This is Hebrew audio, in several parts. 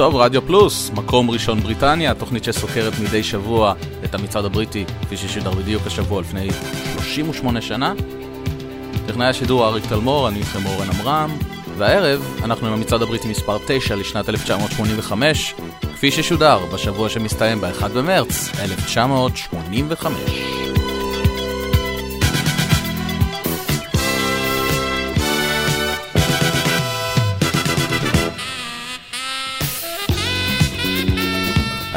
טוב, רדיו פלוס, מקום ראשון בריטניה, תוכנית שסוקרת מדי שבוע את המצעד הבריטי, כפי ששודר בדיוק השבוע לפני 38 שנה. טכנאי השידור אריק תלמור, אני איתכם אורן עמרם, והערב אנחנו עם המצעד הבריטי מספר 9 לשנת 1985, כפי ששודר בשבוע שמסתיים ב-1 במרץ 1985.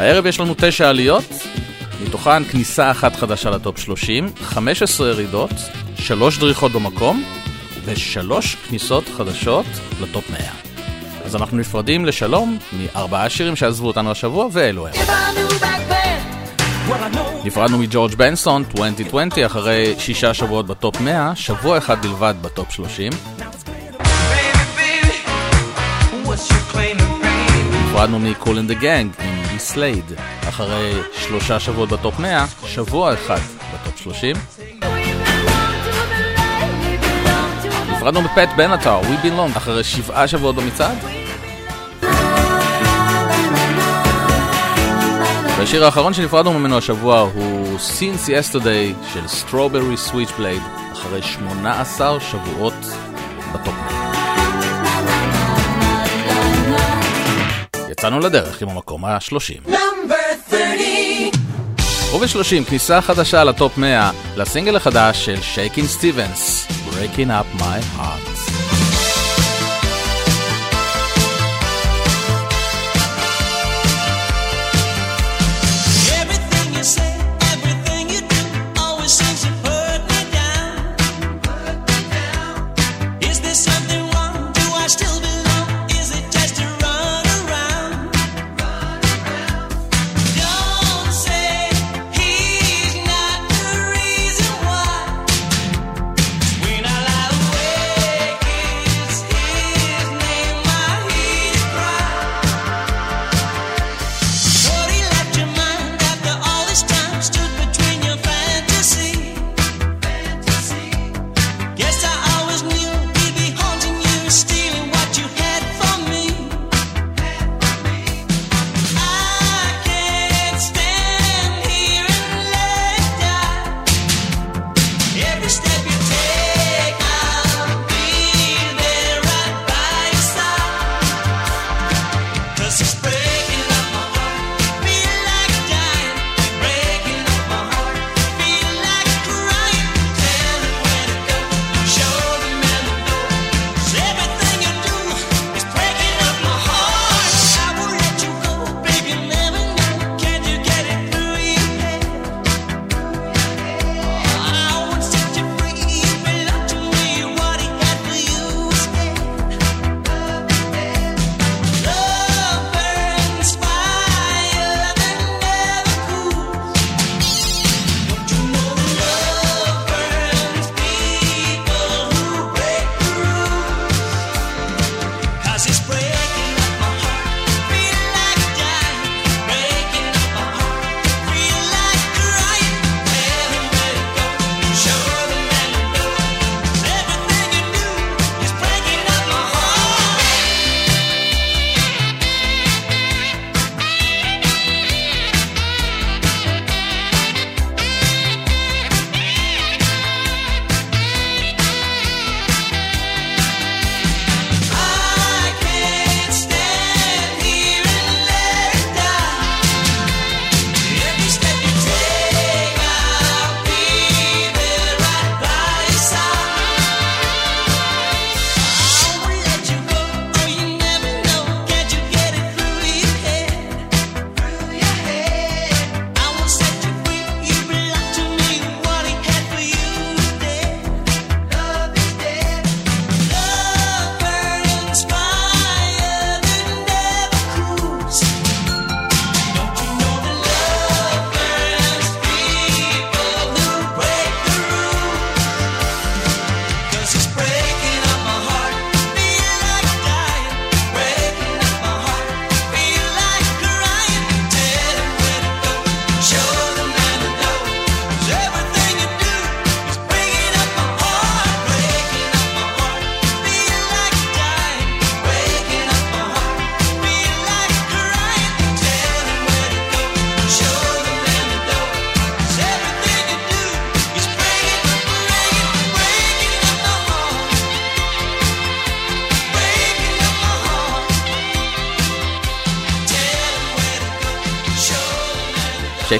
הערב יש לנו תשע עליות, מתוכן כניסה אחת חדשה לטופ 30, 15 ירידות, שלוש דריכות במקום ושלוש כניסות חדשות לטופ 100. אז אנחנו נפרדים לשלום מארבעה שירים שעזבו אותנו השבוע, ואלו הם. נפרדנו מג'ורג' בנסון, 2020, אחרי שישה שבועות בטופ 100, שבוע אחד בלבד בטופ 30. נפרדנו מ Kool and the Gang עם Misled, אחרי שלושה שבועות בטופ 100, שבוע אחד בטופ 30. נפרדנו מפט בנאטר, We Belong, אחרי שבעה שבועות במצעד. והשיר האחרון שנפרדנו ממנו השבוע הוא Since Yesterday של Strawberry Switchblade, אחרי 18 שבועות בטופ 100. יצאנו לדרך עם המקום ה-30. וב-30 כניסה חדשה לטופ 100 לסינגל החדש של שייקין סטיבנס, Breaking Up My Heart.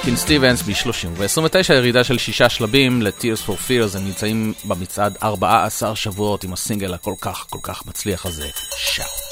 מרטין סטיבנס ב-30. ו-29 ירידה של שישה שלבים ל-Tears for Fears, הם נמצאים במצעד 14 שבועות עם הסינגל הכל כך כל כך מצליח הזה, שאוט.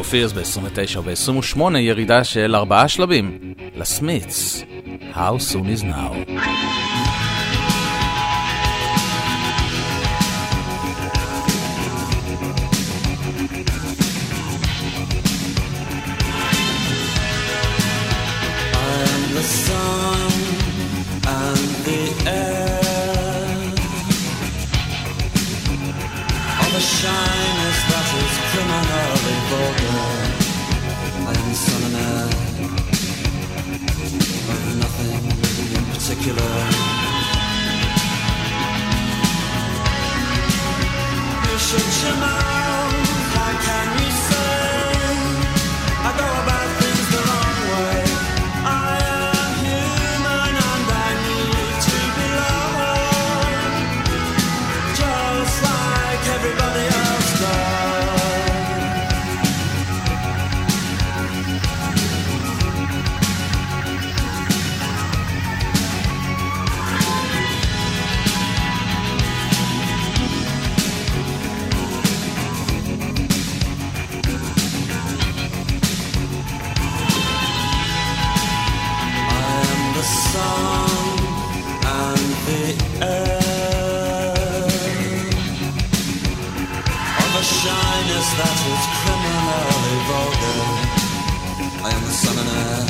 אופירס ב-29 ו-28, ירידה של ארבעה שלבים לסמיץ. How soon is now? summoner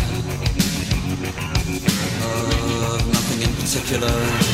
of nothing in particular.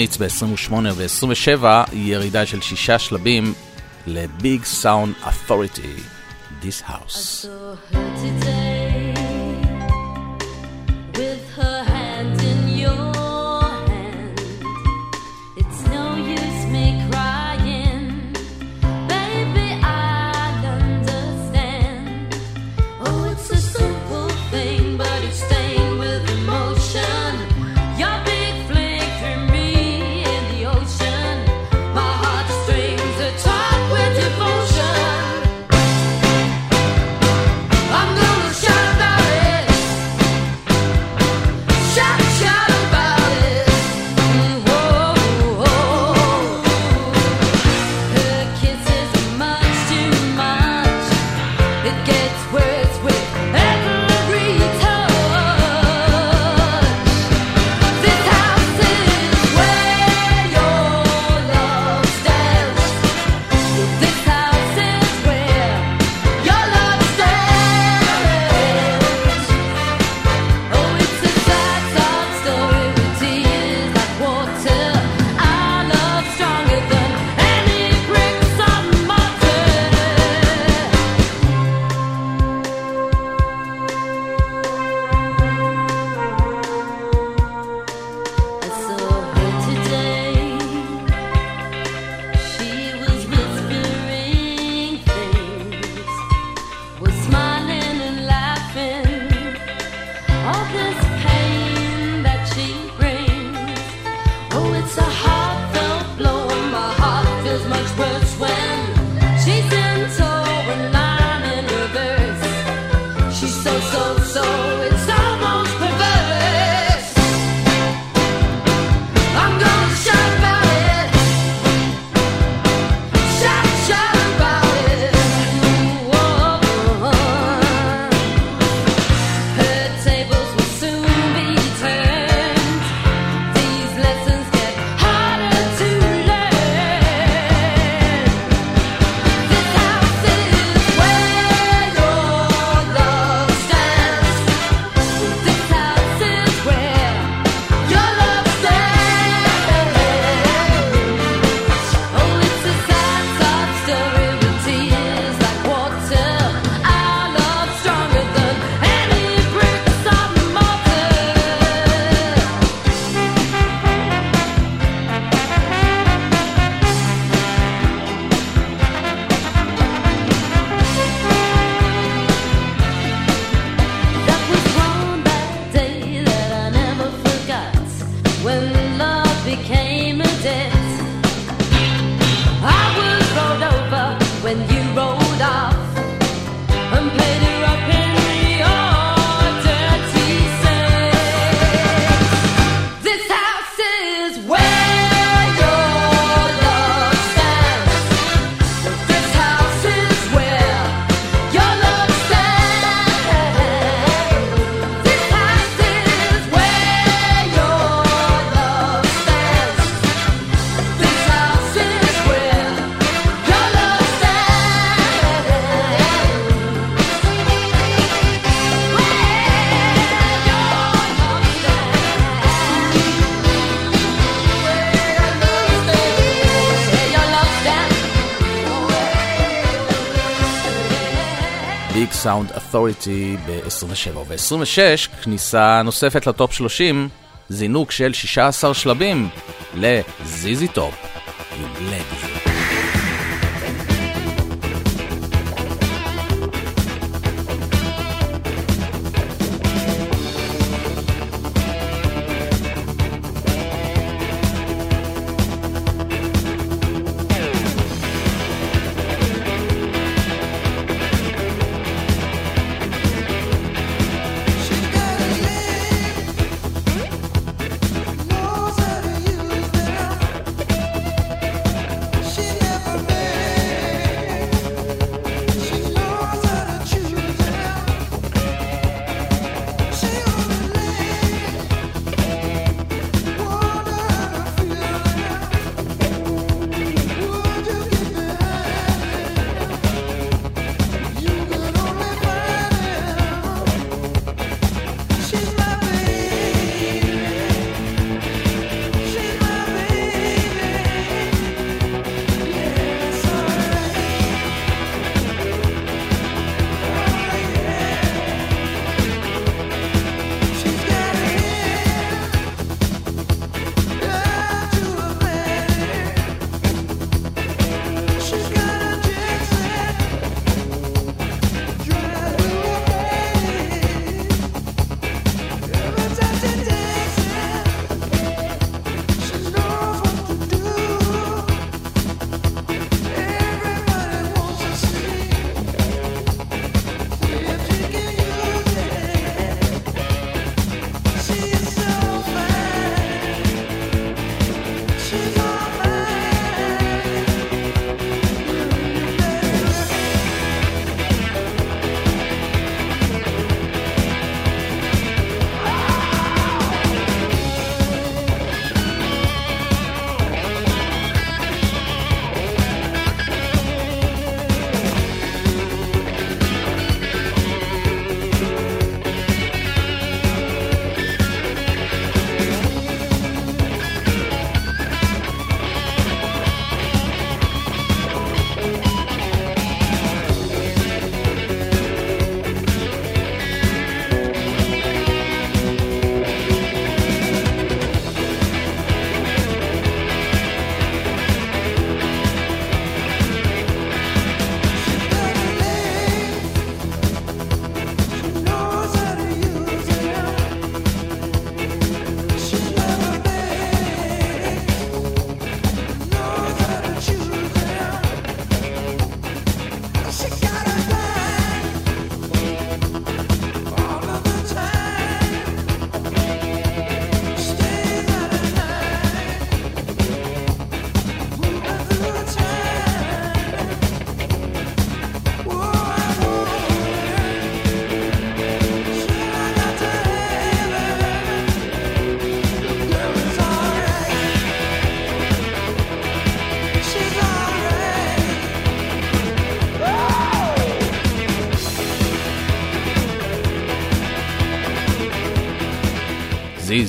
החמיץ ב-28 ו-27, היא ירידה של שישה שלבים לביג סאונד אתוריטי, This House. אה, Authority ב-27, וב-26 כניסה נוספת לטופ 30, זינוק של 16 שלבים ל ZZ Top עם Legs.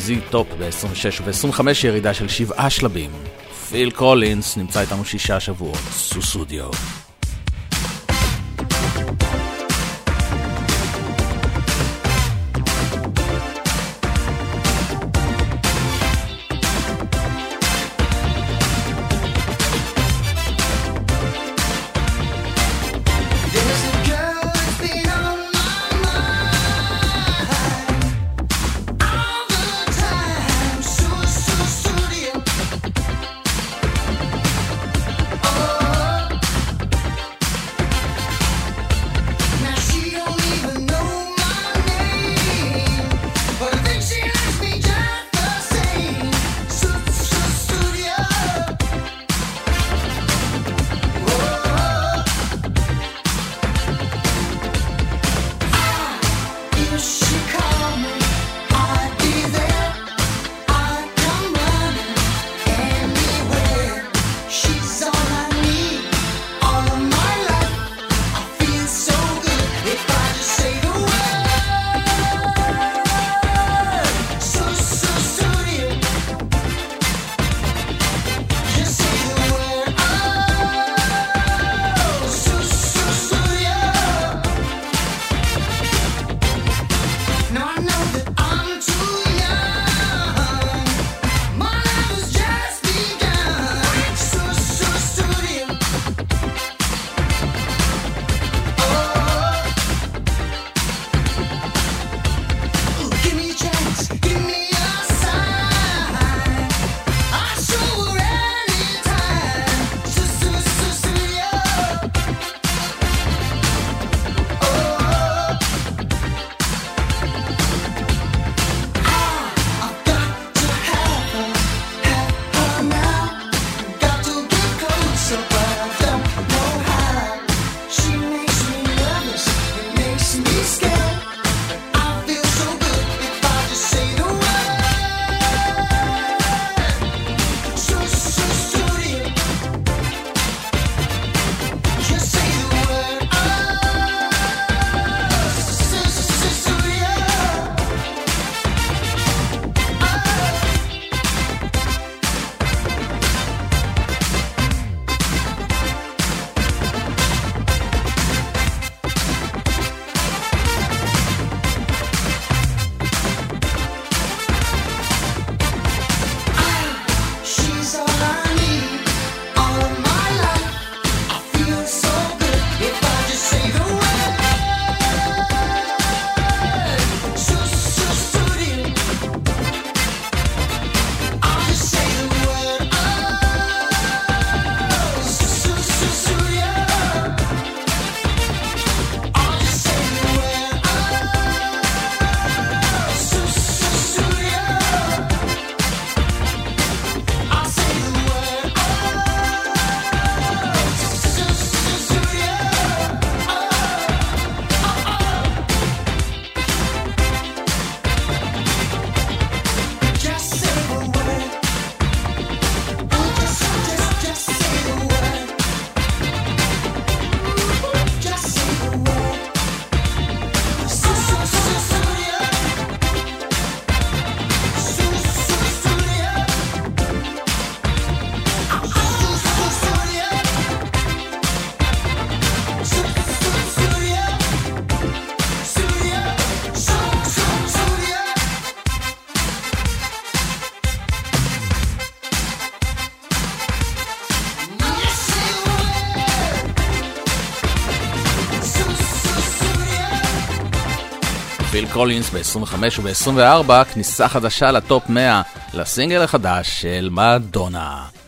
Z-Top ב-26 וב-25 ירידה של שבעה שלבים. פיל קולינס נמצא איתנו שישה שבועות, סוסודיו. קולינס ב-25 וב-24, כניסה חדשה לטופ 100 לסינגל החדש של מדונה.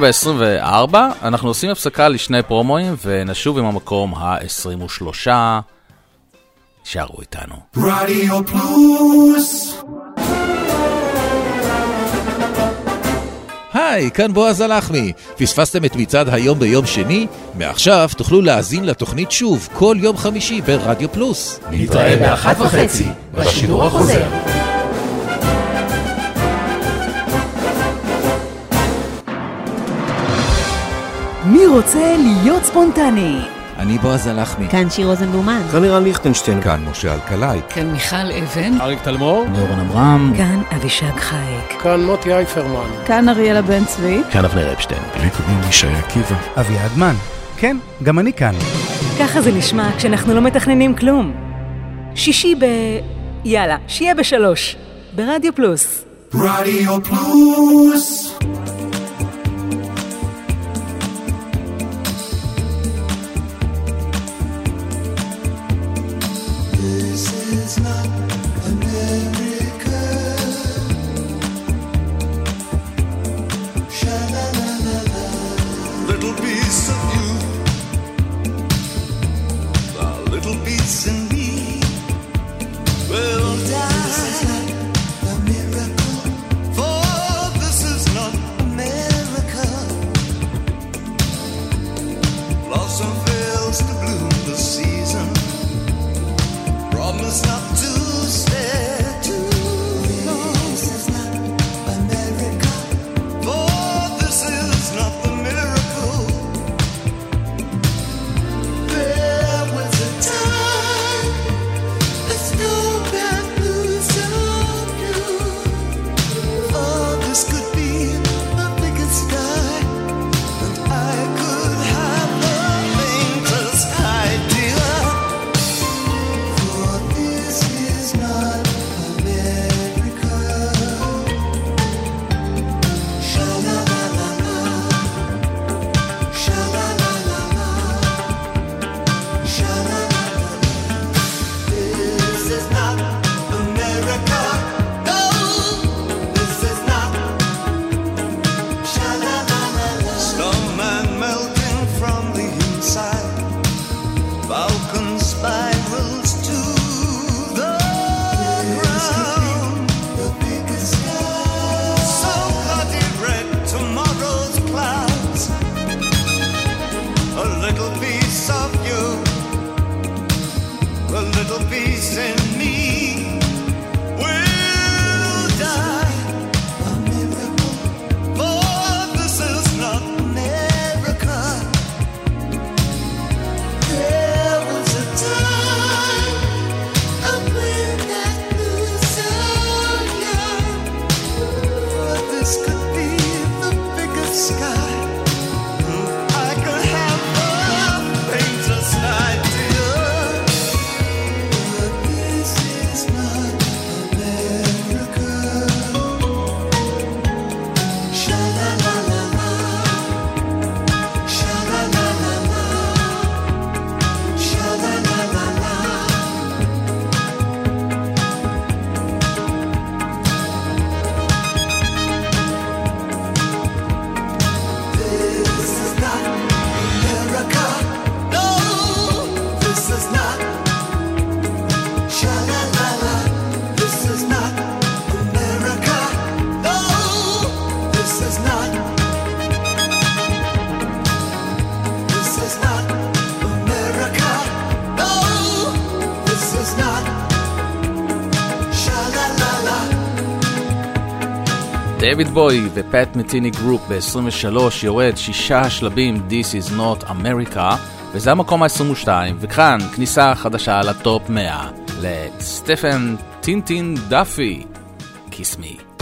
מדונה ב-24, אנחנו עושים הפסקה לשני פרומואים ונשוב עם המקום ה-23. שערו איתנו. רדיו פלוס היי, כאן בועז הלחמי. פספסתם את מצעד היום ביום שני? מעכשיו תוכלו להאזין לתוכנית שוב כל יום חמישי ברדיו פלוס. נתראה באחת וחצי בשידור החוזר. מי רוצה להיות ספונטני? אני בועז הלחמי. כאן שיר רוזנבלומן. כאן לירן ליכטנשטיין. כאן משה אלקלעי. כאן מיכל אבן. אריק תלמור. נורן עמרם. כאן אבישג חייק. כאן מוטי אייפרמן. כאן אריאלה בן צבי. כאן אבנר אפשטיין. לי קוראים ישי עקיבא. אביעד מן. כן, גם אני כאן. ככה זה נשמע כשאנחנו לא מתכננים כלום. שישי ב... יאללה, שיהיה בשלוש. ברדיו פלוס. רדיו פלוס דיוויד בואי ו Pat Metheny Group ב-23 יורד שישה שלבים This is not America וזה המקום ה-22 וכאן כניסה חדשה לטופ 100 ל Stephen Tin Tin Duffy Kiss Me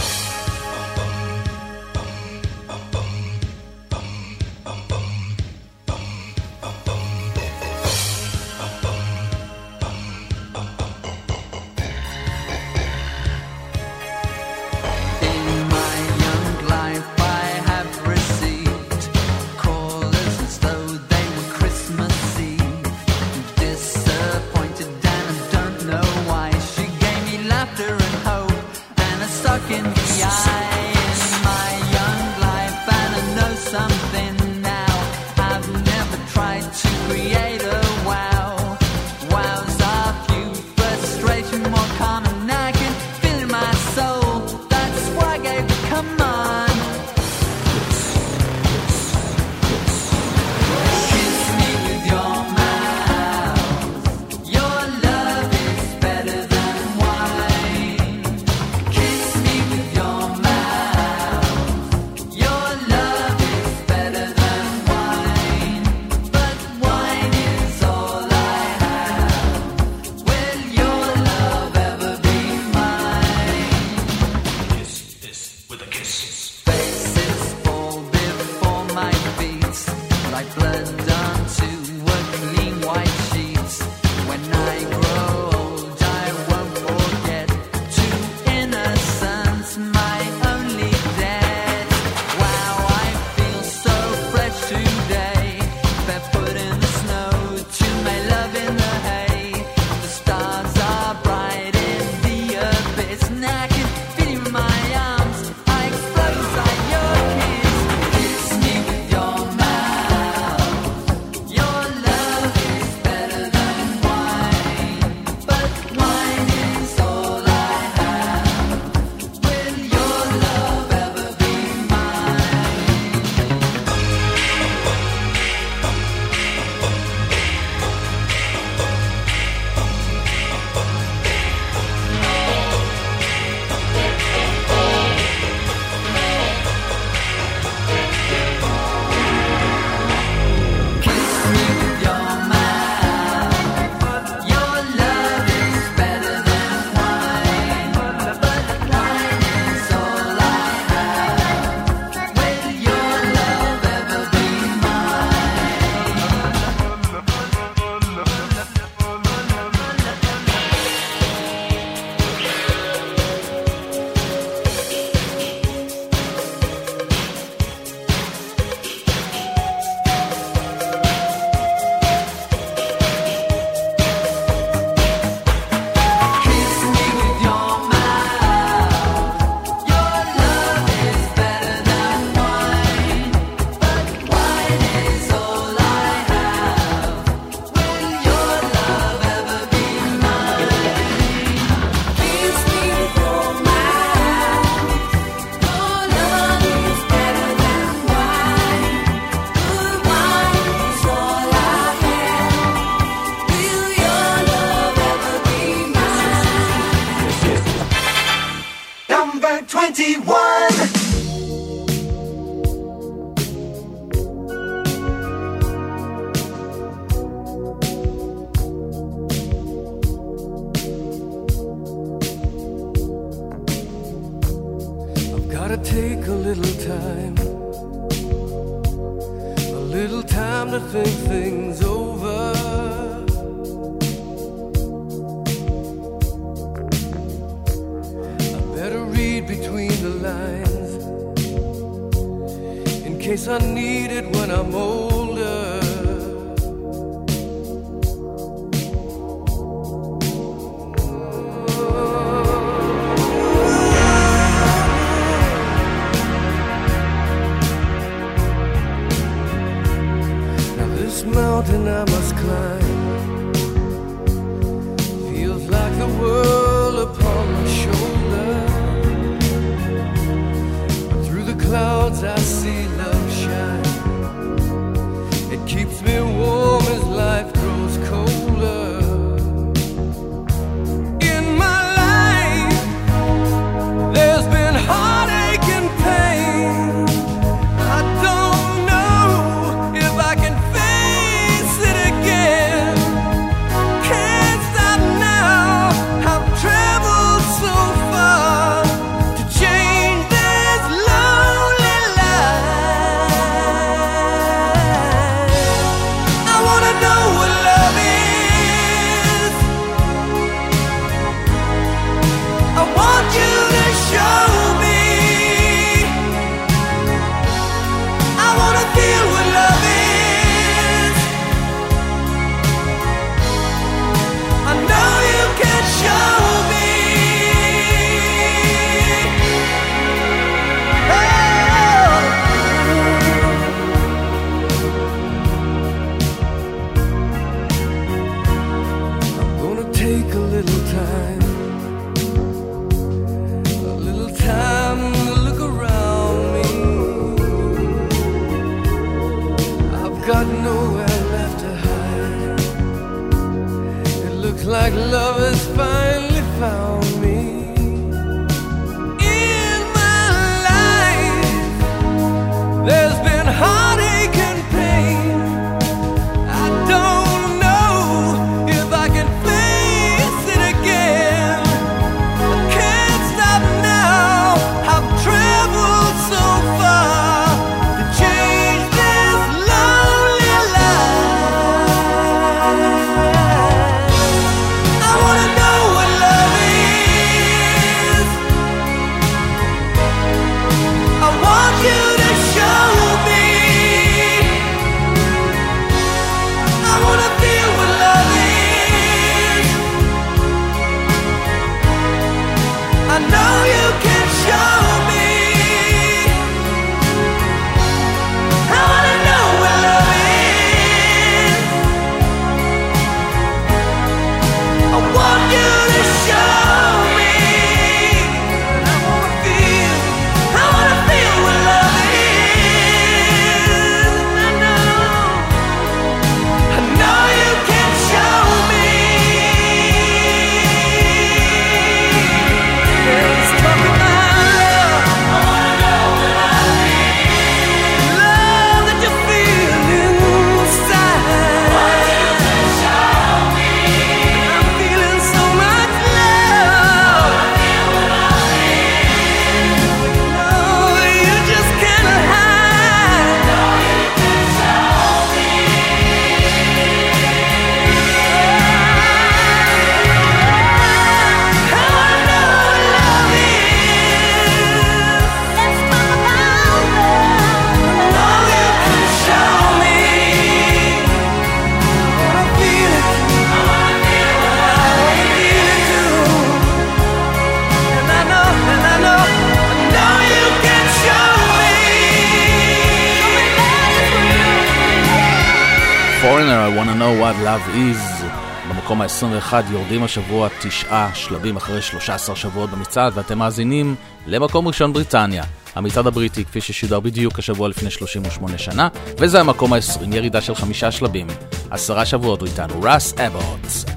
ה-21 יורדים השבוע תשעה שלבים אחרי 13 שבועות במצעד ואתם מאזינים למקום ראשון בריטניה. המצעד הבריטי כפי ששודר בדיוק השבוע לפני 38 שנה וזה המקום ה-20 ירידה של חמישה שלבים. עשרה שבועות הוא איתנו, ראס אבוטס.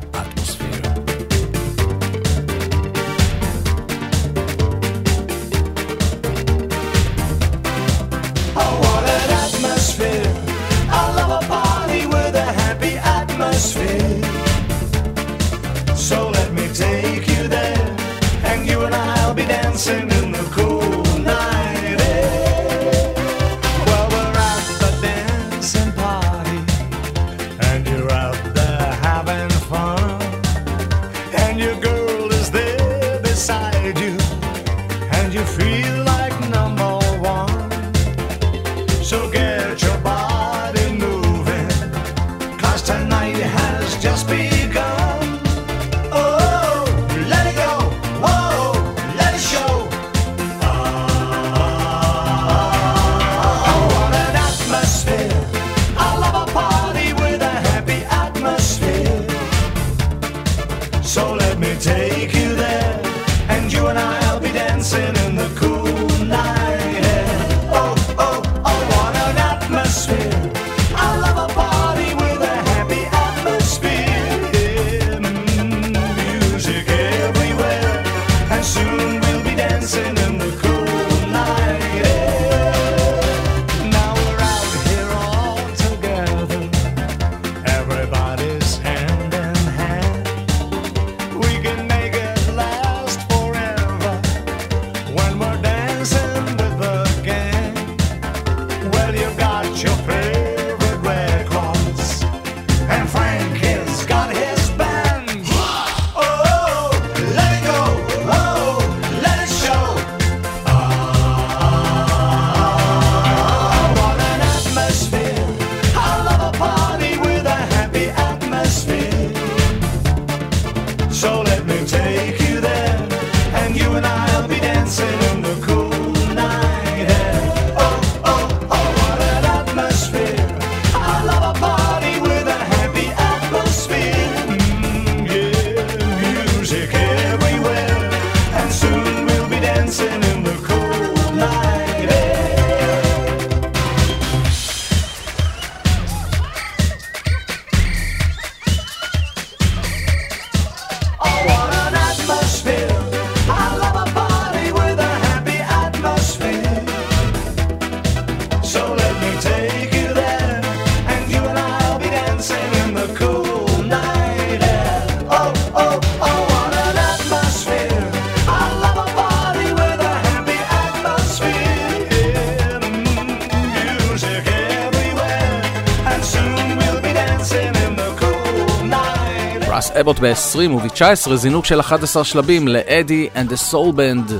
ב-20 וב-19 זינוק של 11 שלבים ל Eddie and the Soul Band,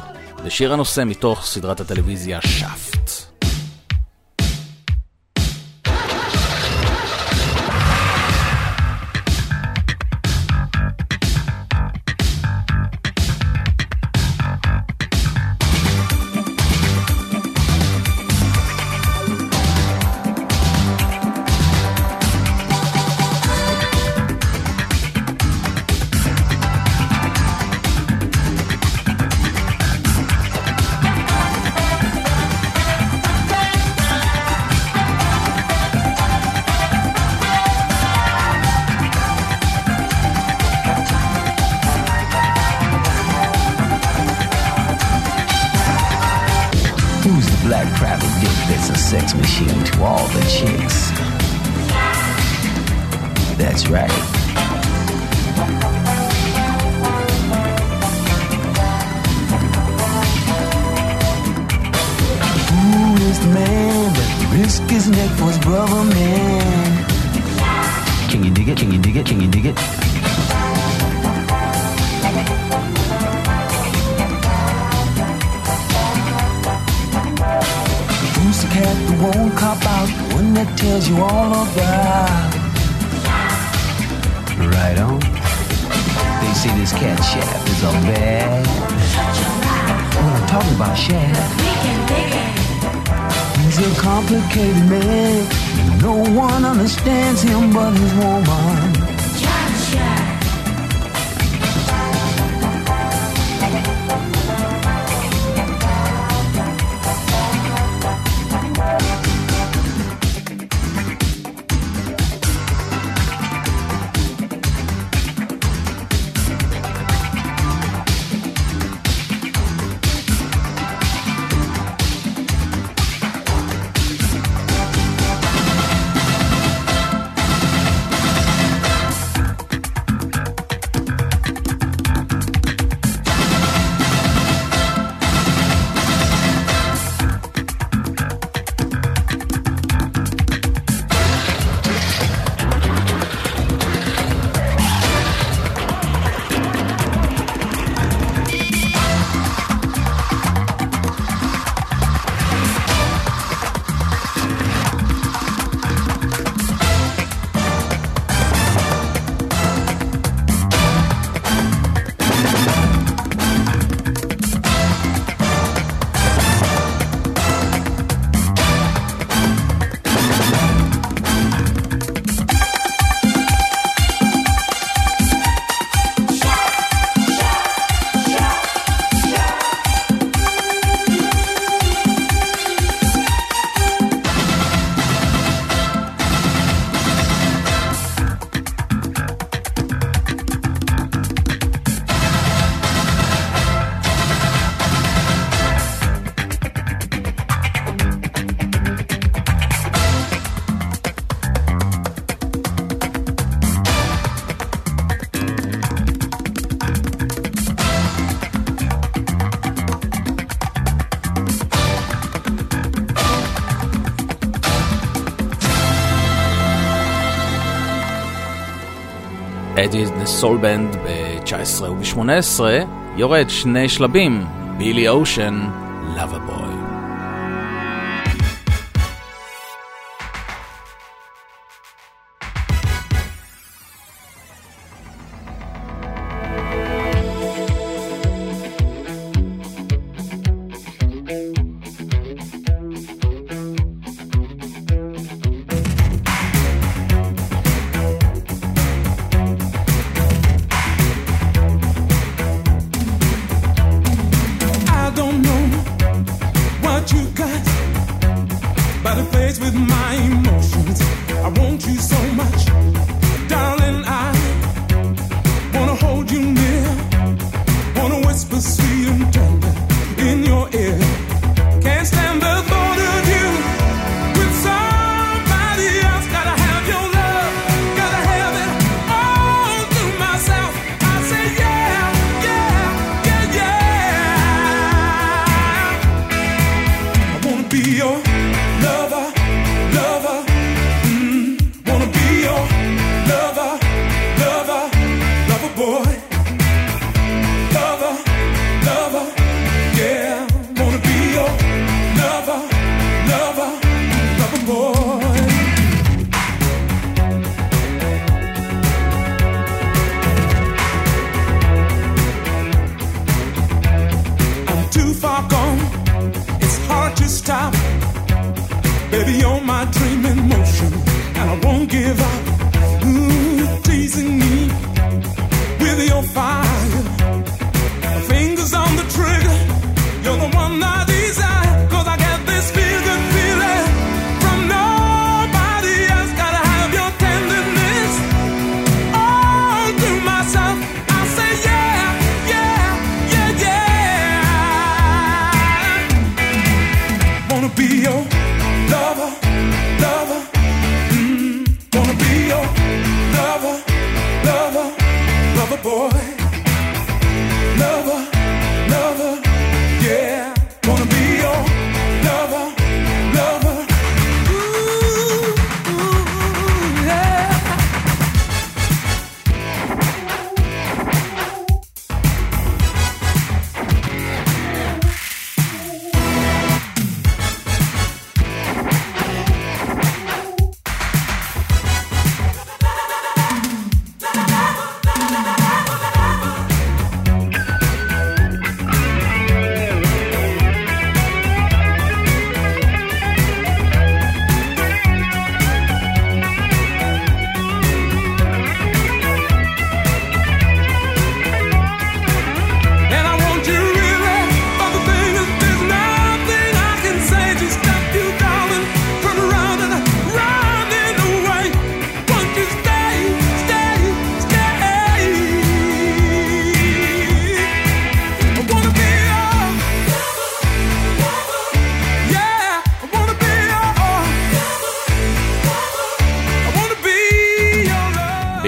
לשיר הנושא מתוך סדרת הטלוויזיה Shaft. אדיד סולבנד ב-19 וב-18 יורד שני שלבים, בילי אושן, לאבה בוי.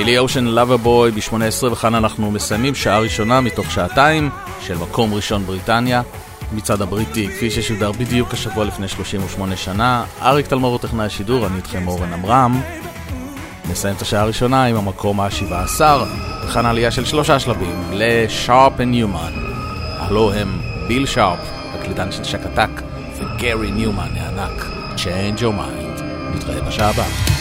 בילי אושן לאבר בוי ב-18 וכאן אנחנו מסיימים שעה ראשונה מתוך שעתיים של מקום ראשון בריטניה. מצעד הבריטי, כפי ששודר בדיוק השבוע לפני 38 שנה. אריק תלמור הוא טכנאי השידור, אני איתכם אורן עמרם. נסיים את השעה הראשונה עם המקום ה-17, וכאן עלייה של שלושה שלבים לשארפ וניומן. הלו הם ביל שרפ, הקלידן של שקתק, וגרי ניומן הענק, Change Your Mind. נתראה בשעה הבאה.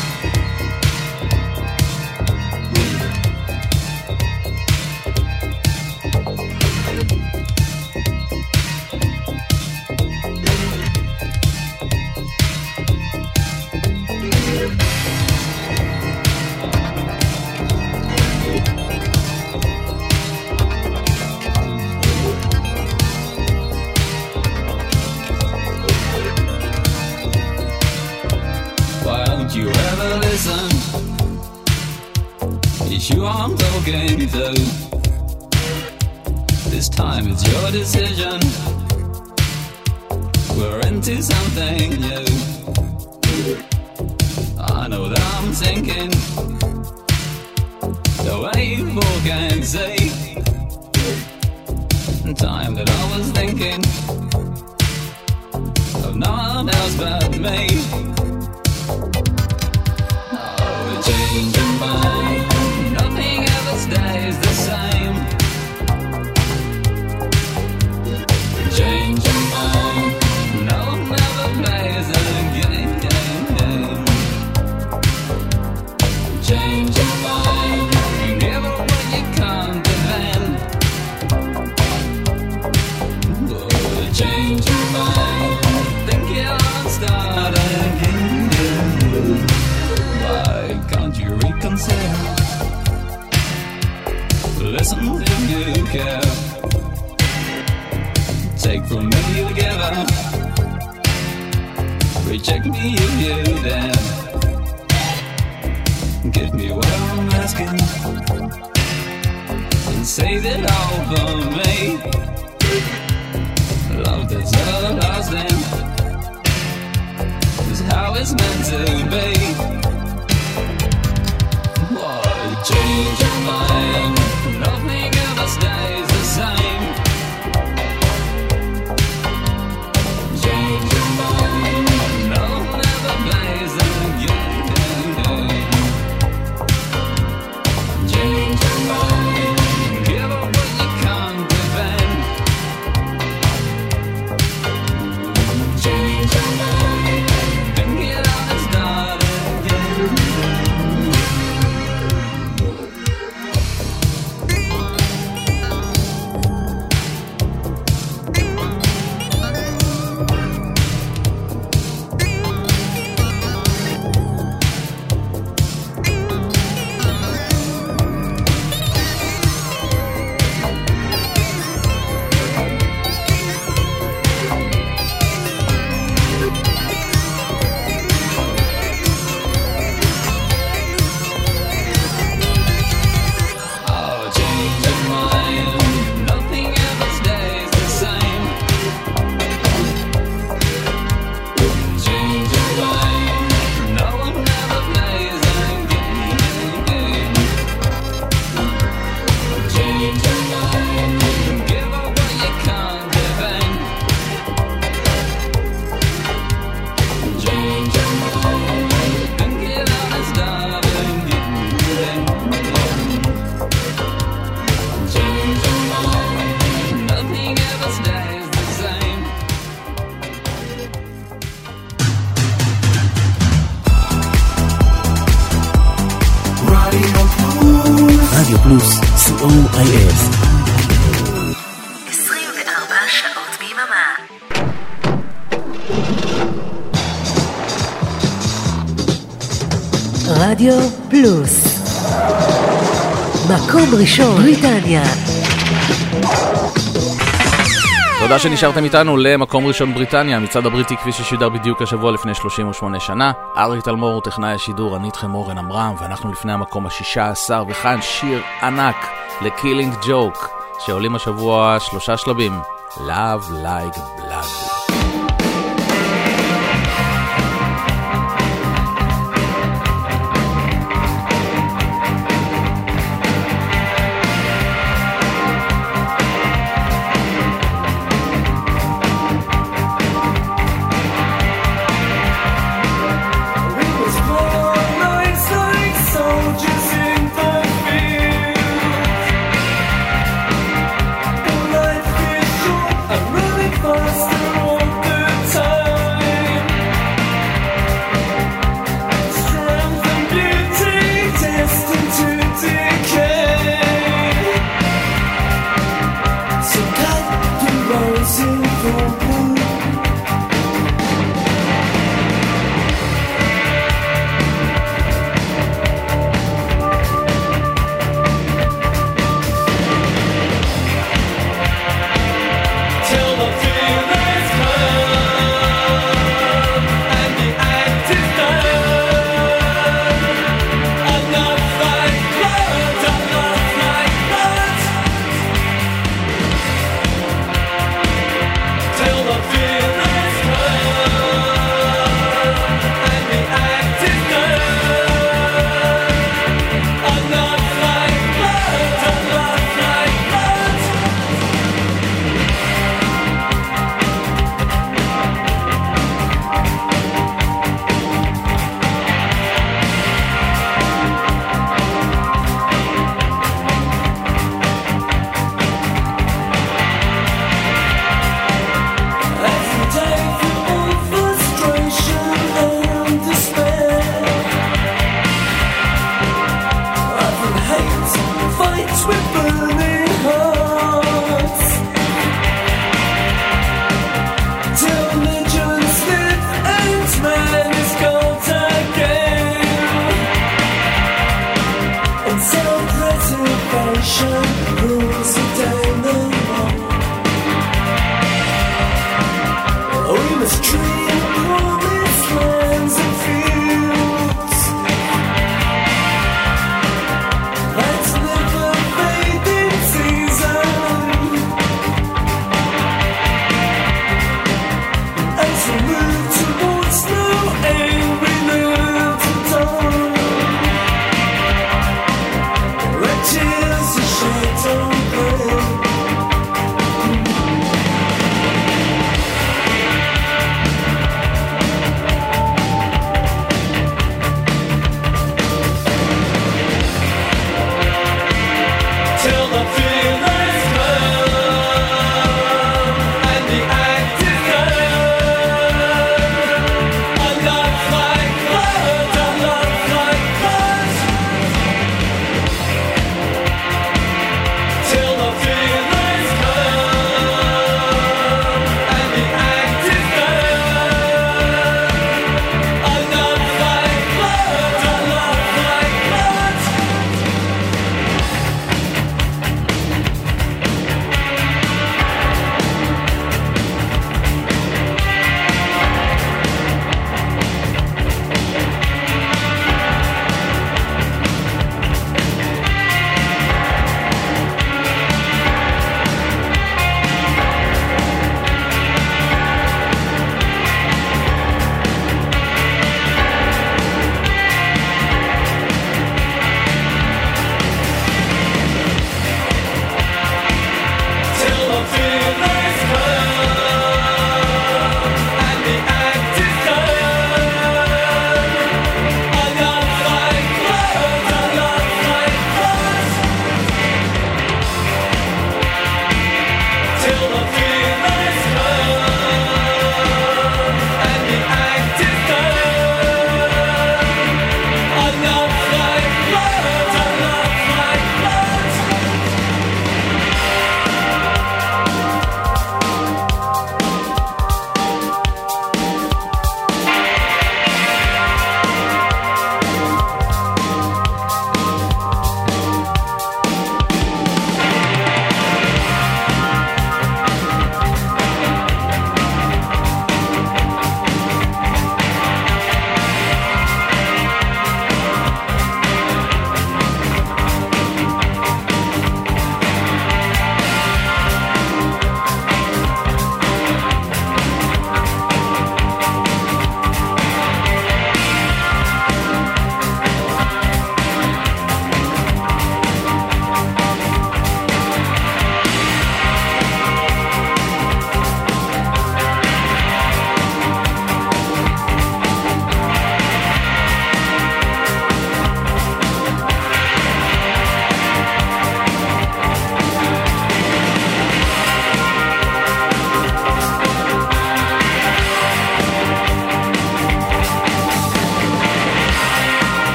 ראשון, בריטניה. תודה שנשארתם איתנו למקום ראשון בריטניה, המצעד הבריטי כפי ששודר בדיוק השבוע לפני 38 שנה. אריק תלמור הוא טכנאי השידור, אני איתכם אורן עמרם, ואנחנו לפני המקום השישה עשר, וכאן שיר ענק לקילינג ג'וק, שעולים השבוע שלושה שלבים, Love Like Blood.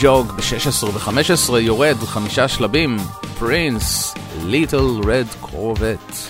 ג'וג ב-16 ו-15 יורד חמישה שלבים, פרינס, ליטל רד קרובט.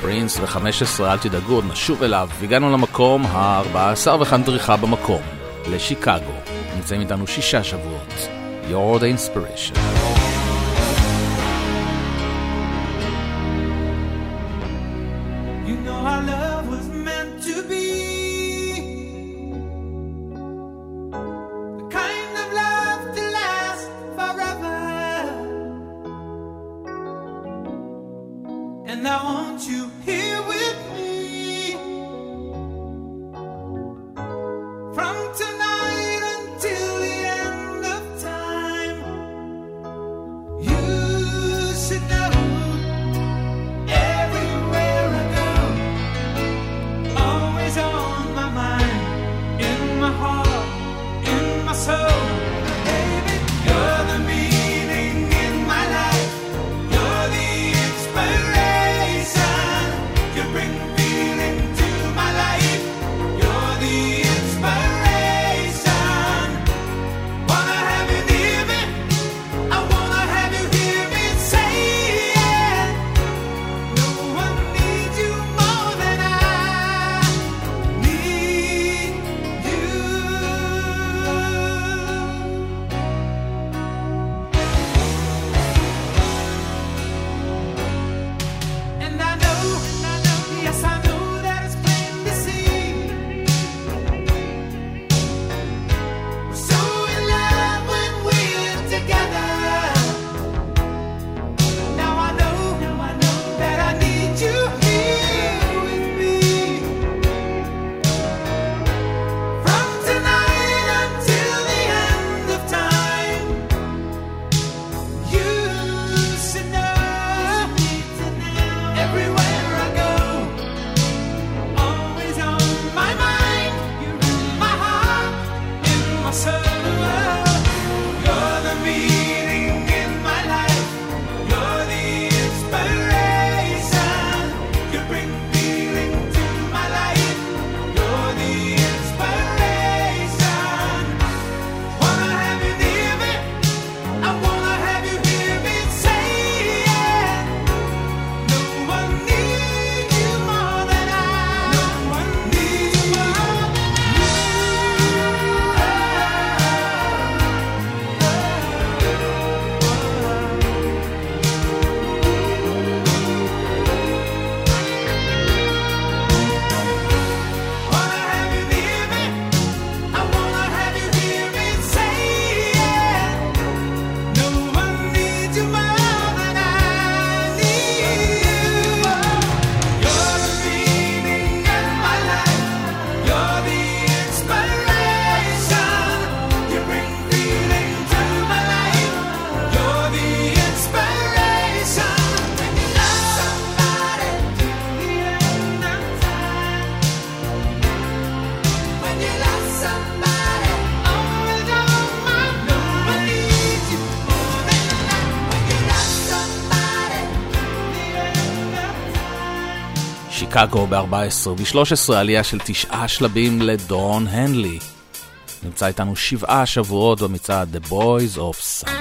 פרינס ו-15, אל תדאגו, עוד נשוב אליו. הגענו למקום ה-14 וכאן דריכה במקום, לשיקגו. נמצאים איתנו שישה שבועות. You're the inspiration. שיקגו ב-14 ו-13, עלייה של תשעה שלבים לדון הנלי. נמצא איתנו שבעה שבועות במצעד The Boys of Sun.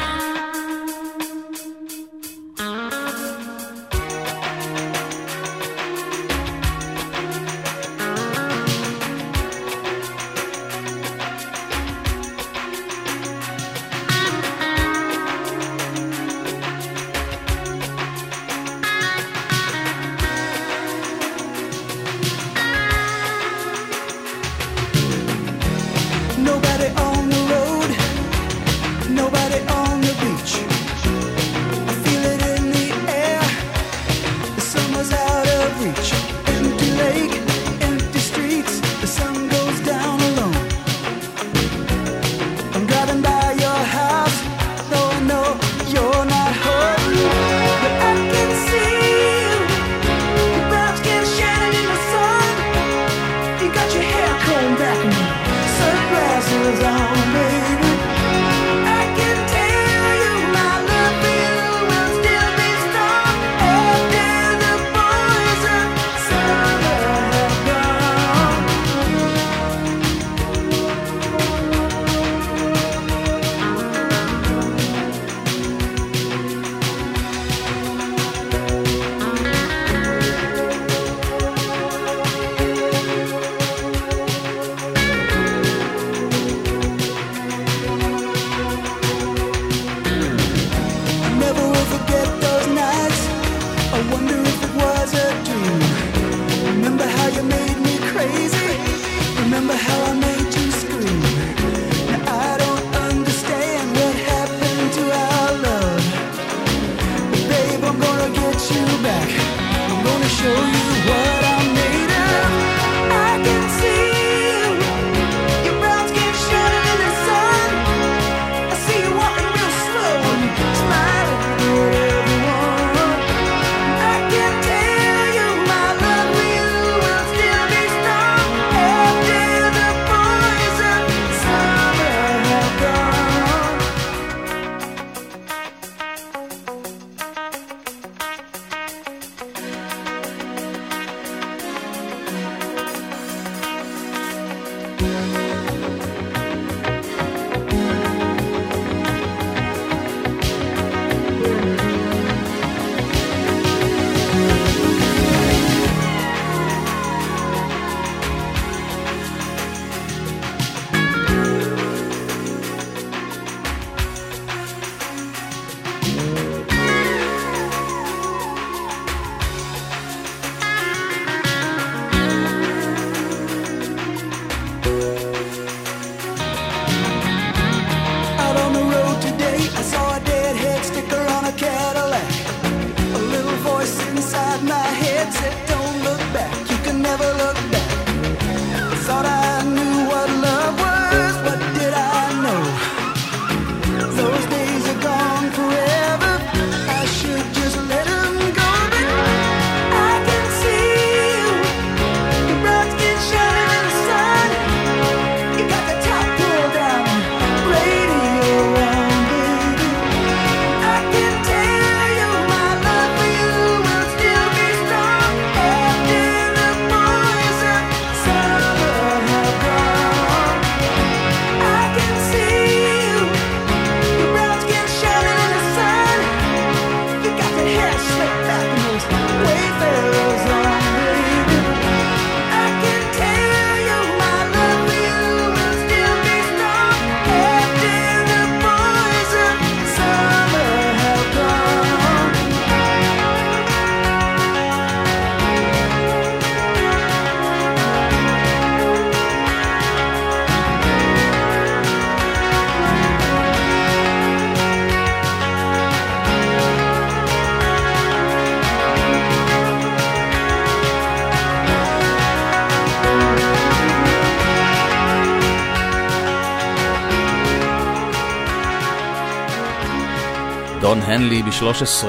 דון הנלי ב-13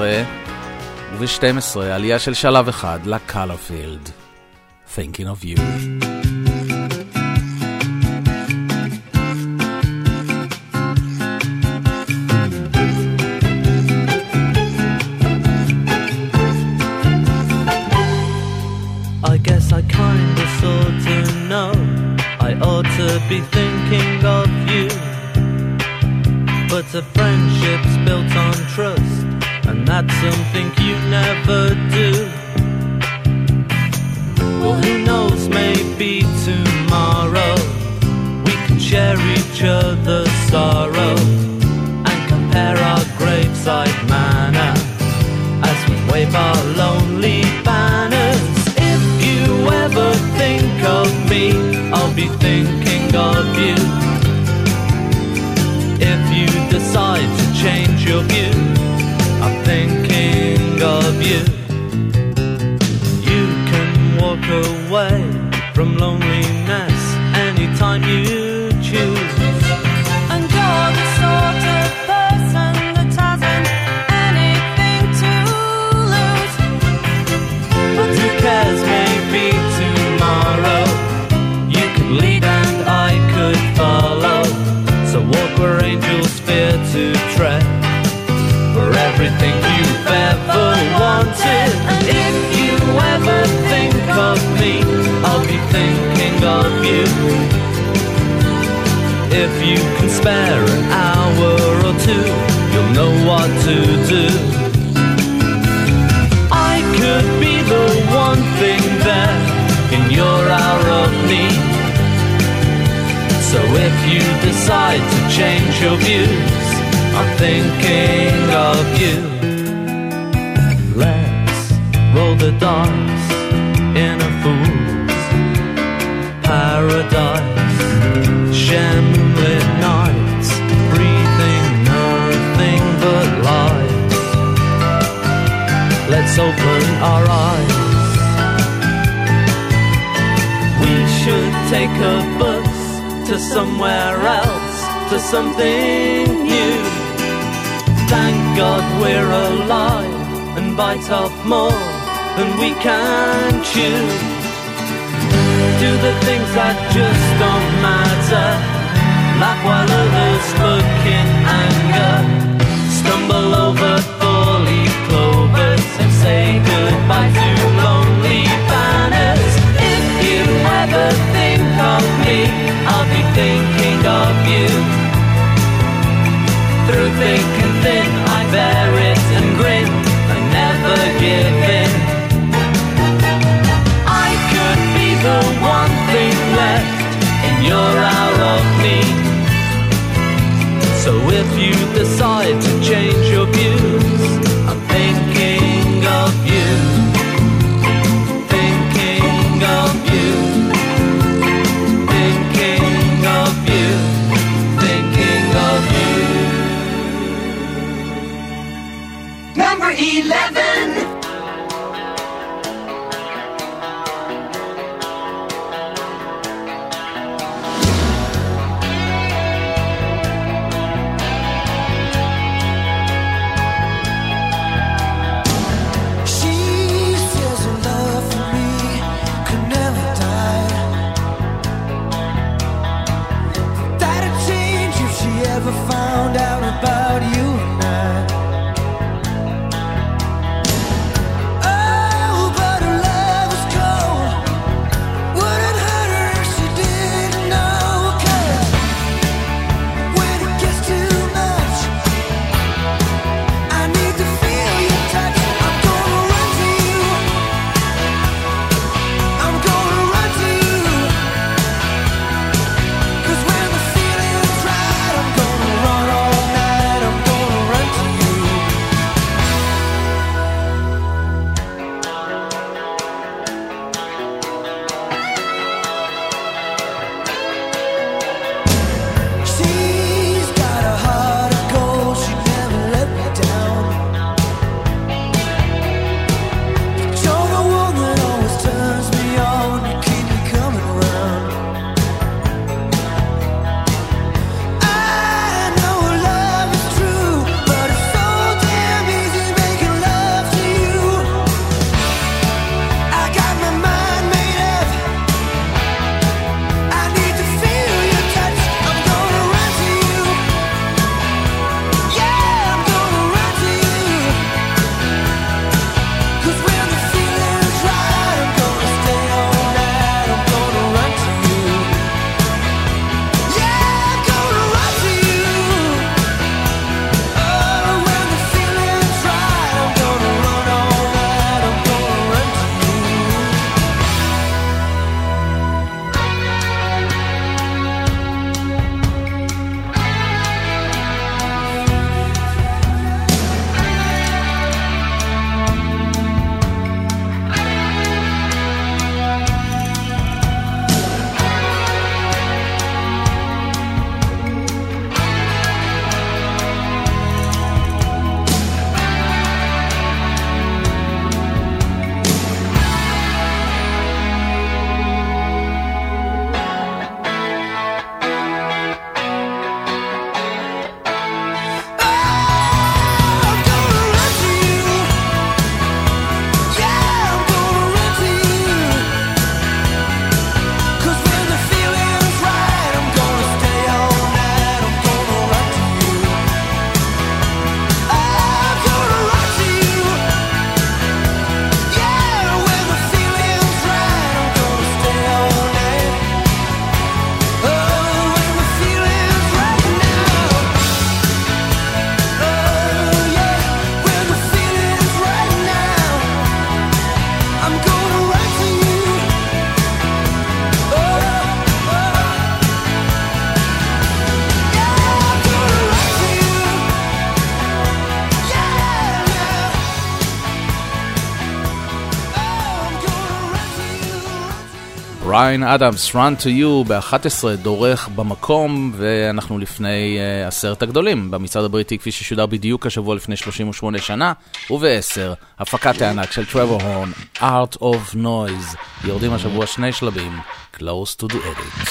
וב-12 עלייה של שלב אחד ל-Colorfield. Thinking of you. בריין אדמס, Run to You, ב-11 דורך במקום, ואנחנו לפני uh, עשרת הגדולים, במצעד הבריטי כפי ששודר בדיוק השבוע לפני 38 שנה, וב-10, הפקת הענק של טרוור הורן, Art of Noise, יורדים השבוע שני שלבים, Close to the Edit.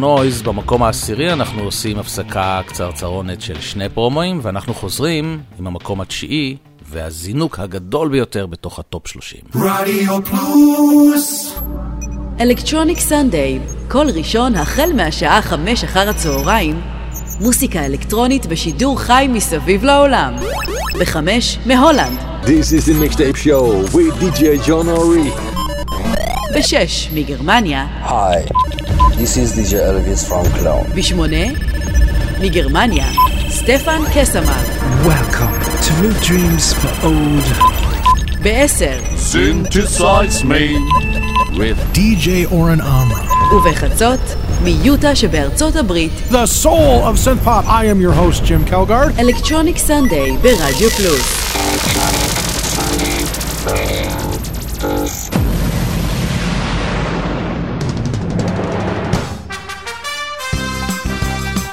Noise במקום העשירי, אנחנו עושים הפסקה קצרצרונת של שני פרומואים, ואנחנו חוזרים עם המקום התשיעי והזינוק הגדול ביותר בתוך הטופ 30. רדיו פלוס Electronic Sunday, כל ראשון החל מהשעה חמש אחר הצהריים, מוסיקה אלקטרונית בשידור חי מסביב לעולם. בחמש, מהולנד. This is the mixtape show with DJ John Ori. בשש, מגרמניה. Hi, this is DJ Elvis from Cologne. בשמונה, מגרמניה. סטפן קסמר. Welcome to New Dreams for Old בעשר, Synthesize Me with DJ Oren Amram. ובחצות, מיוטה שבארצות הברית. The soul of synth pop. I am your host, Jim Kelgard. אלקטרוניק סנדיי ברדיו פלוס.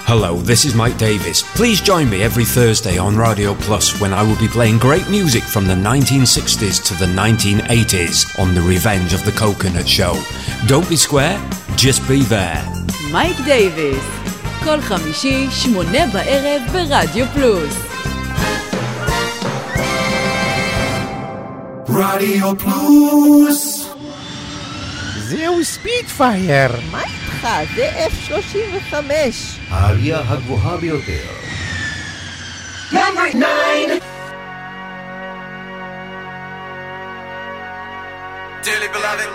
Hello, this is Mike Davis. Please join me every Thursday on Radio Plus when I will be playing great music from the 1960s to the 1980s on The Revenge of the Coconut Show. Don't be square, just be there. מייק דייוויס, כל חמישי, שמונה בערב ברדיו פלוס. רדיו פלוס! זהו ספיטפייר. מה איתך? זה F-35. העלייה הגבוהה ביותר. Number nine! Dearly beloved,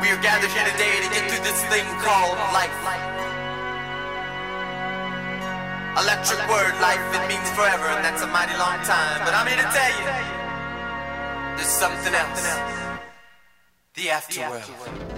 we are gathered here today to get through this thing called life. Electric word, life, it means forever, and that's a mighty long time. But I'm here to tell you, there's something else. The afterworld.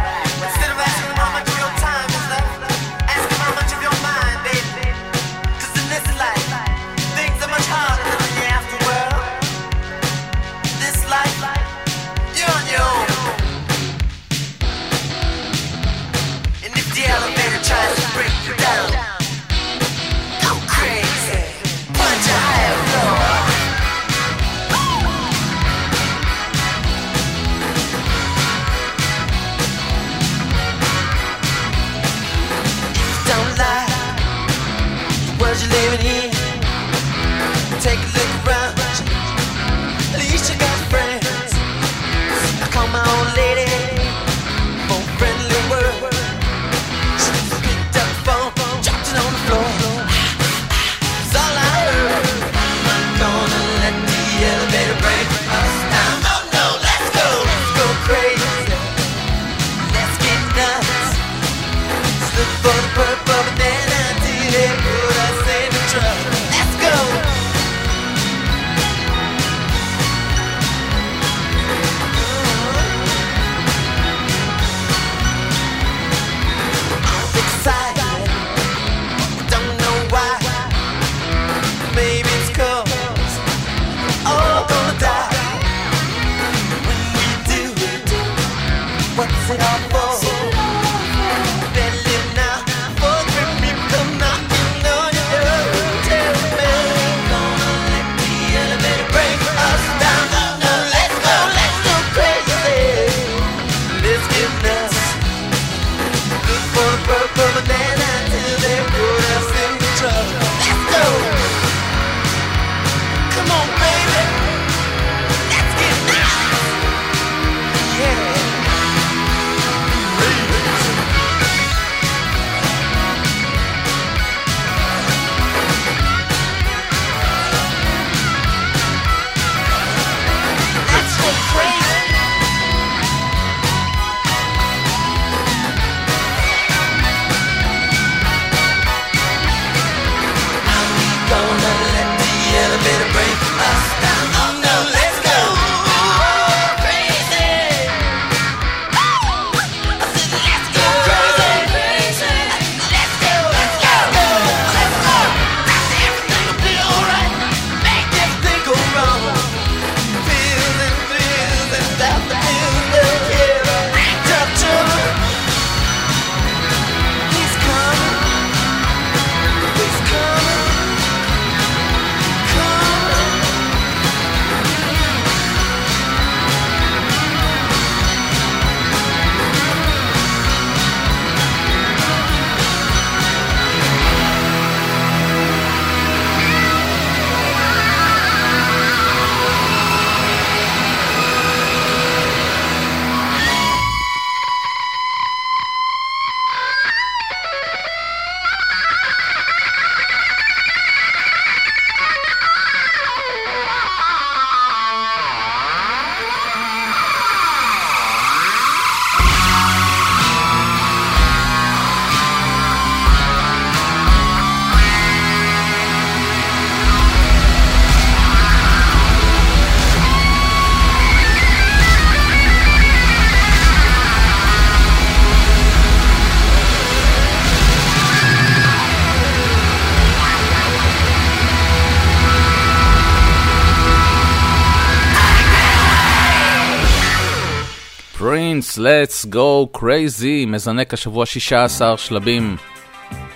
Let's Go Crazy מזנק השבוע 16 שלבים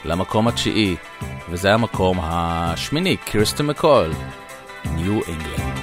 למקום התשיעי, וזה המקום השמיני, קירסטן מקול, ניו אינגלנד.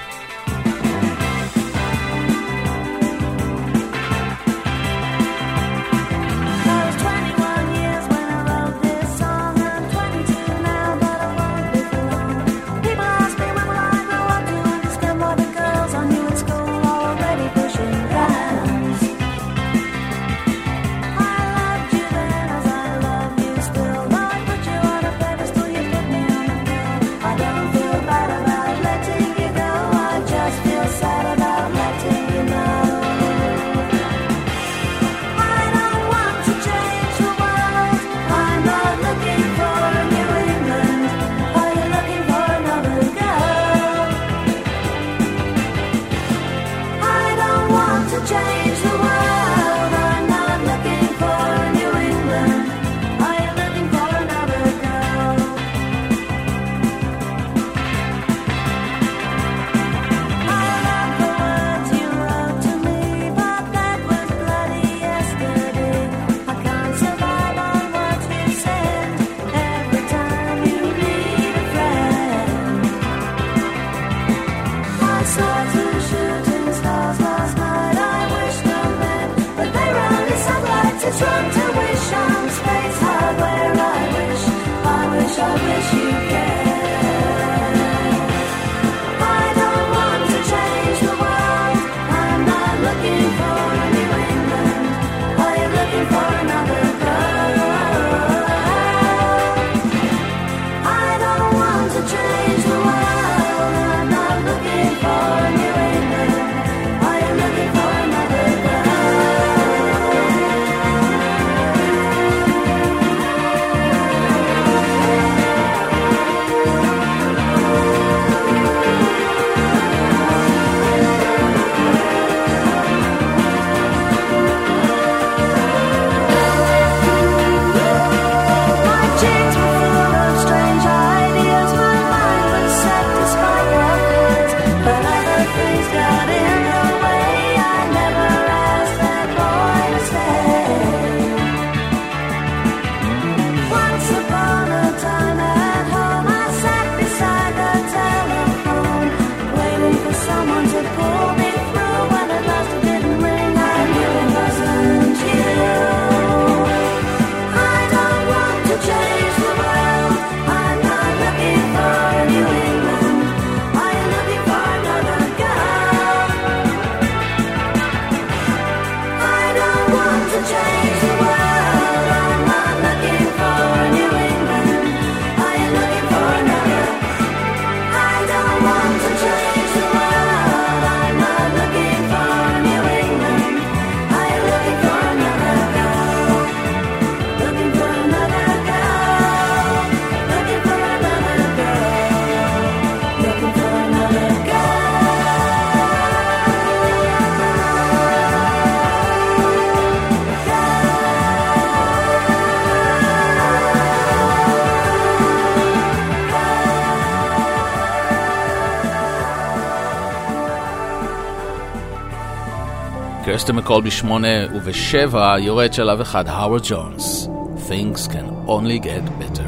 פרסטון מקול בשמונה ובשבע יורד שלב אחד, האוורד ג'ונס. Things can only get better.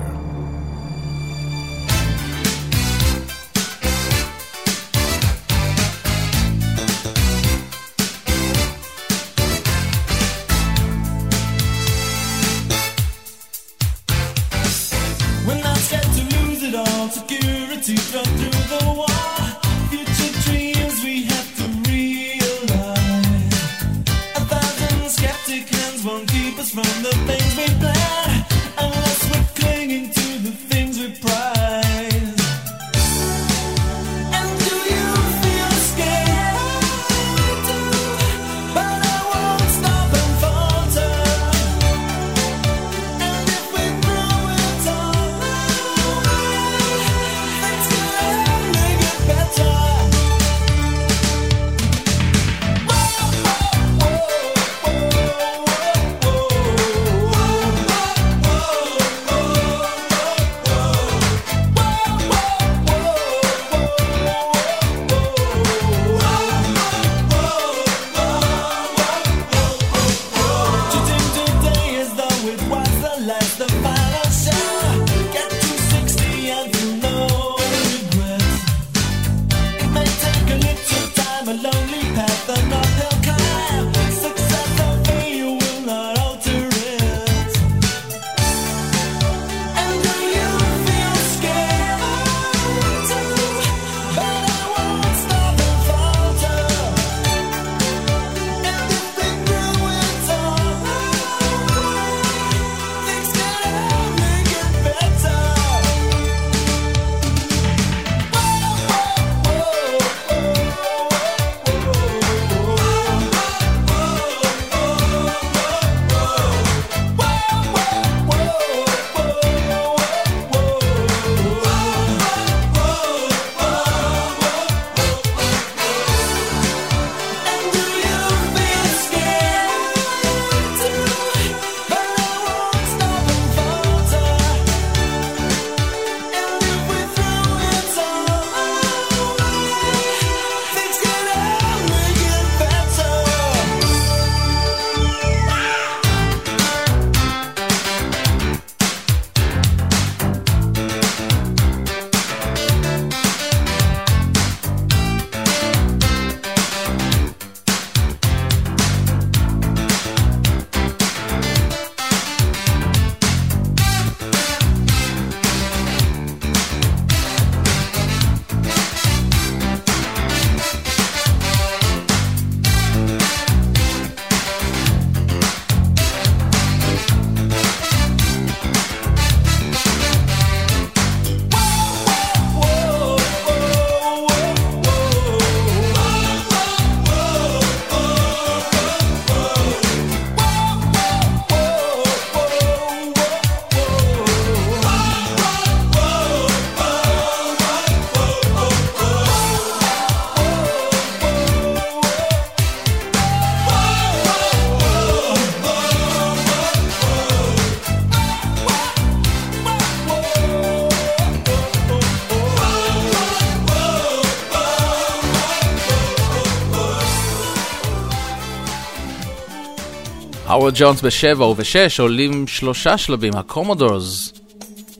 האוורד ג'ונס בשבע ובשש עולים שלושה שלבים, הקומודורס.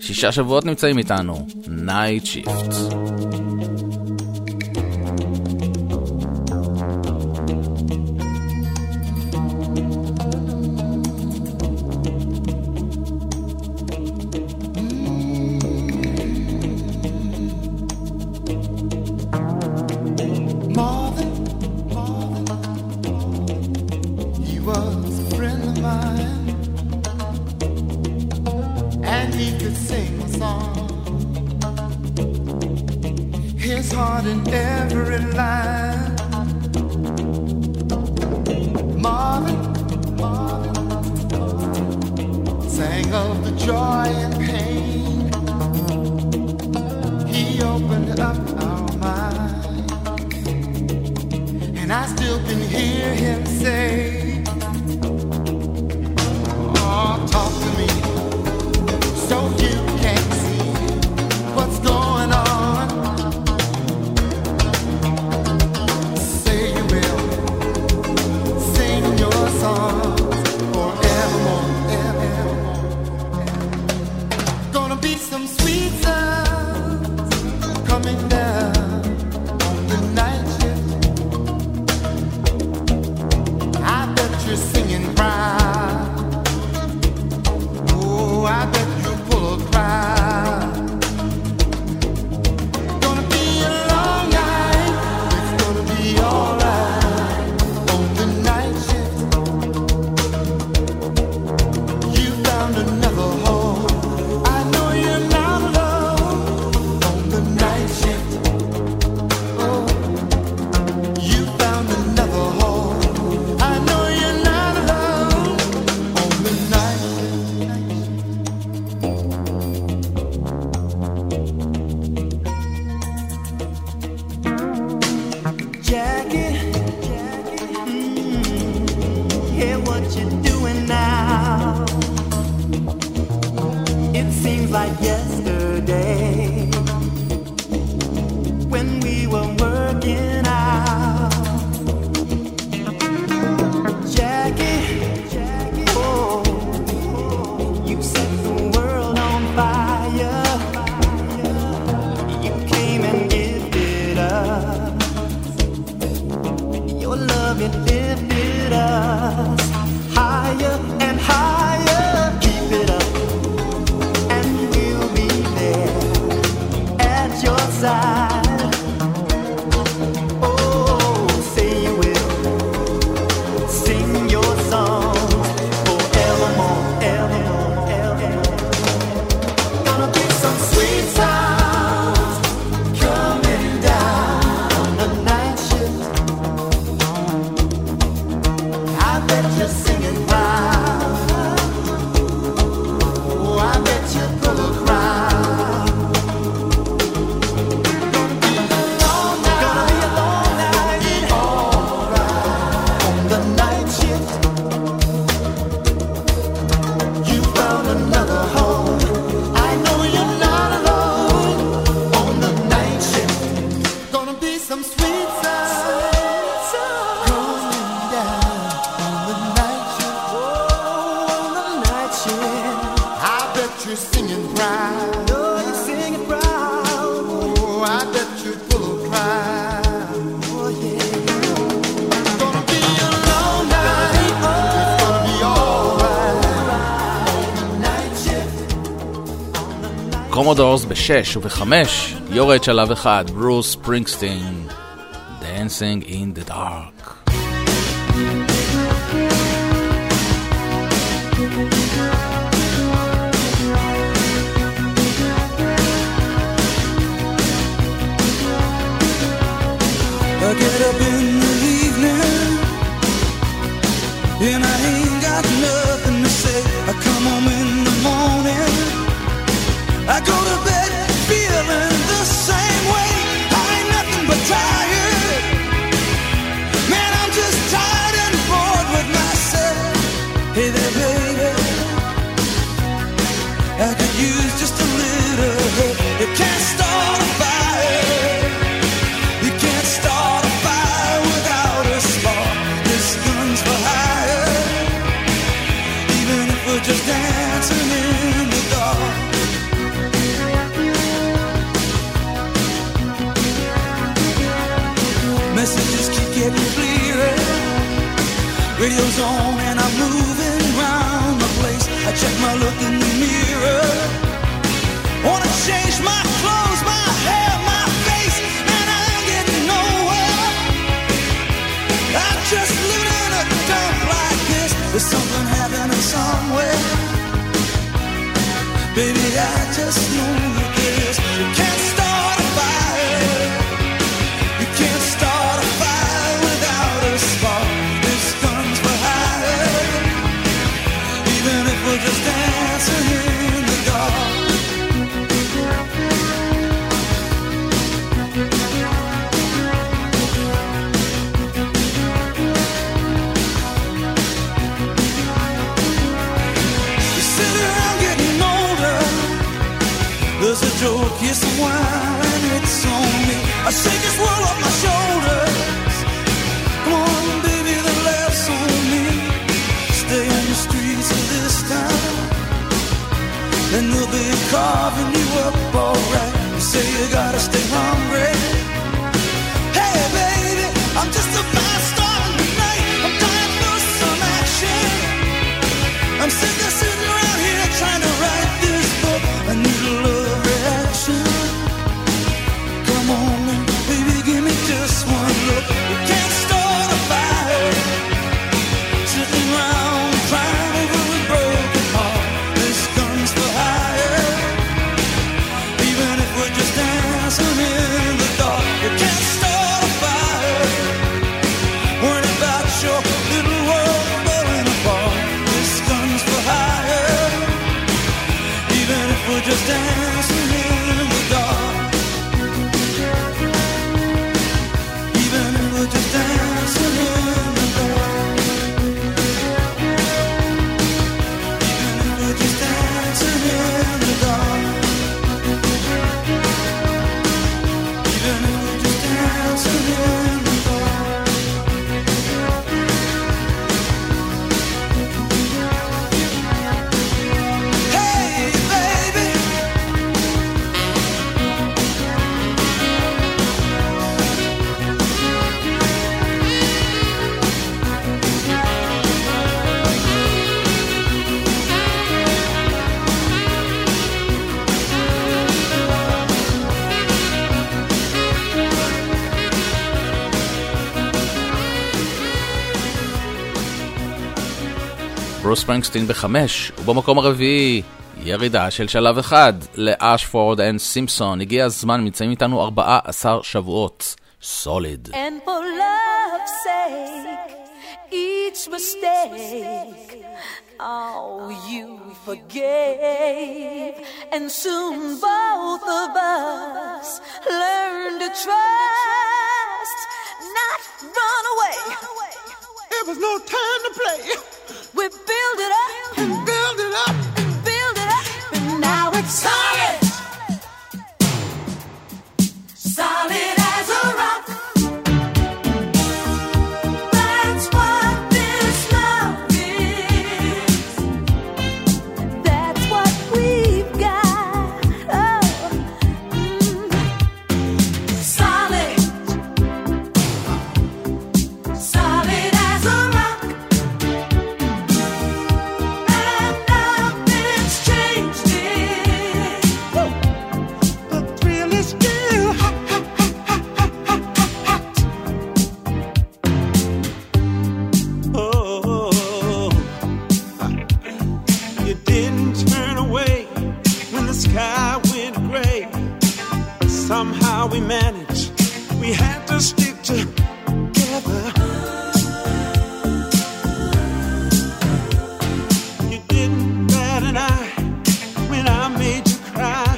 שישה שבועות נמצאים איתנו, Nightshift. קומודורס ב-6 וב-5 יורד שלב אחד, ברוס פרינגסטין, Dancing in the Dark. ספרינגסטין בחמש, ובמקום הרביעי, ירידה של שלב אחד לאשפורד אנד סימפסון. הגיע הזמן, נמצאים איתנו 14 שבועות. סוליד. And for love's sake, each mistake, oh, you forgave. And soon both of us learned to trust, not run away. It was no time to play. solid as a rock. how we managed. We had to stick together. You didn't bat an eye when I made you cry.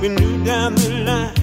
We knew down the line.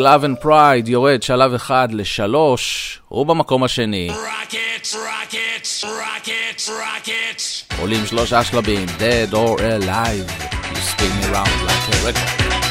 Love and Pride יורד שלב אחד לשלוש, הוא במקום השני. Rockets, rockets, rockets, rockets. עולים שלושה שלבים, Dead or Alive, You spin around like a record.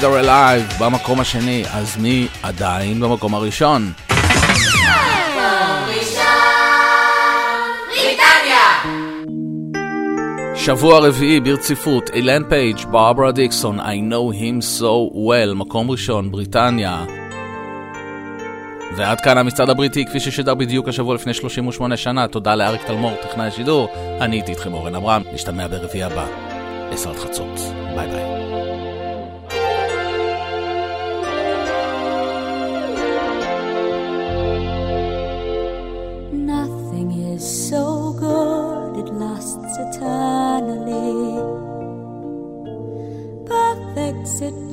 Dead or Alive במקום השני, אז מי עדיין במקום הראשון? שבוע רביעי ברציפות, אילן פייג', ברברה דיקסון, I know him so well, מקום ראשון, בריטניה. ועד כאן המצעד הבריטי, כפי ששידר בדיוק השבוע לפני 38 שנה, תודה לאריק תלמור, טכנאי השידור, אני הייתי איתכם אורן עמרם, נשתמע ברביעי הבא, עשרת חצות, ביי ביי.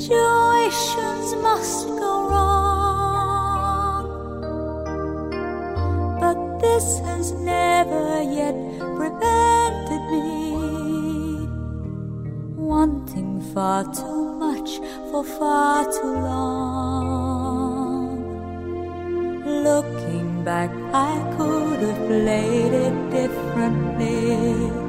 Situations must go wrong, but this has never yet prevented me wanting far too much for far too long. Looking back, I could have played it differently.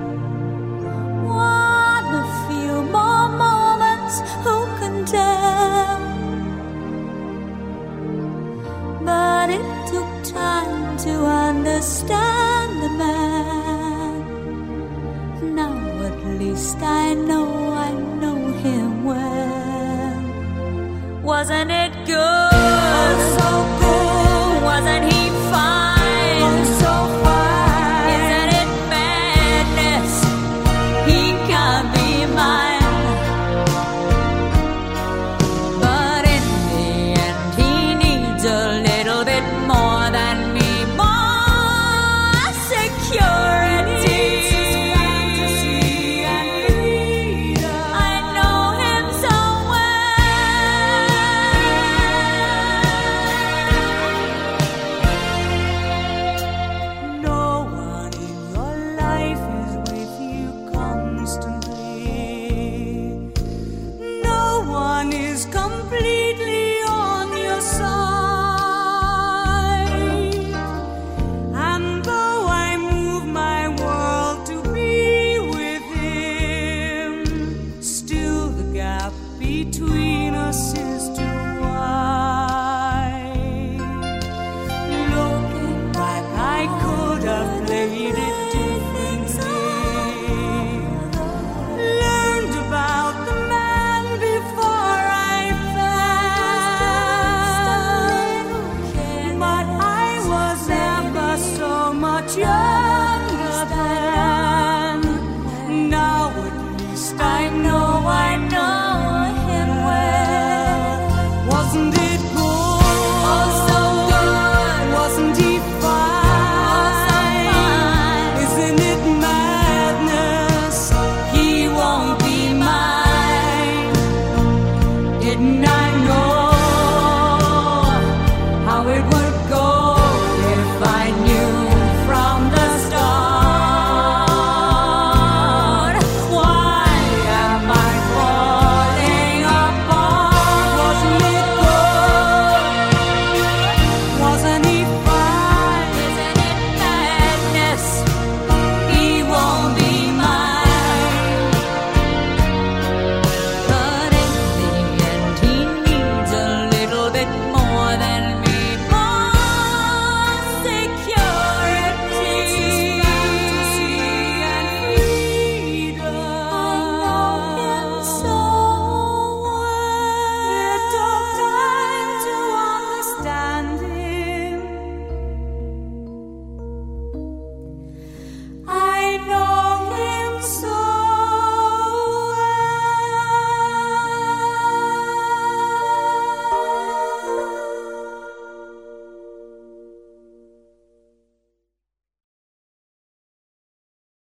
understand the man. Now at least I know I know him well. Wasn't it?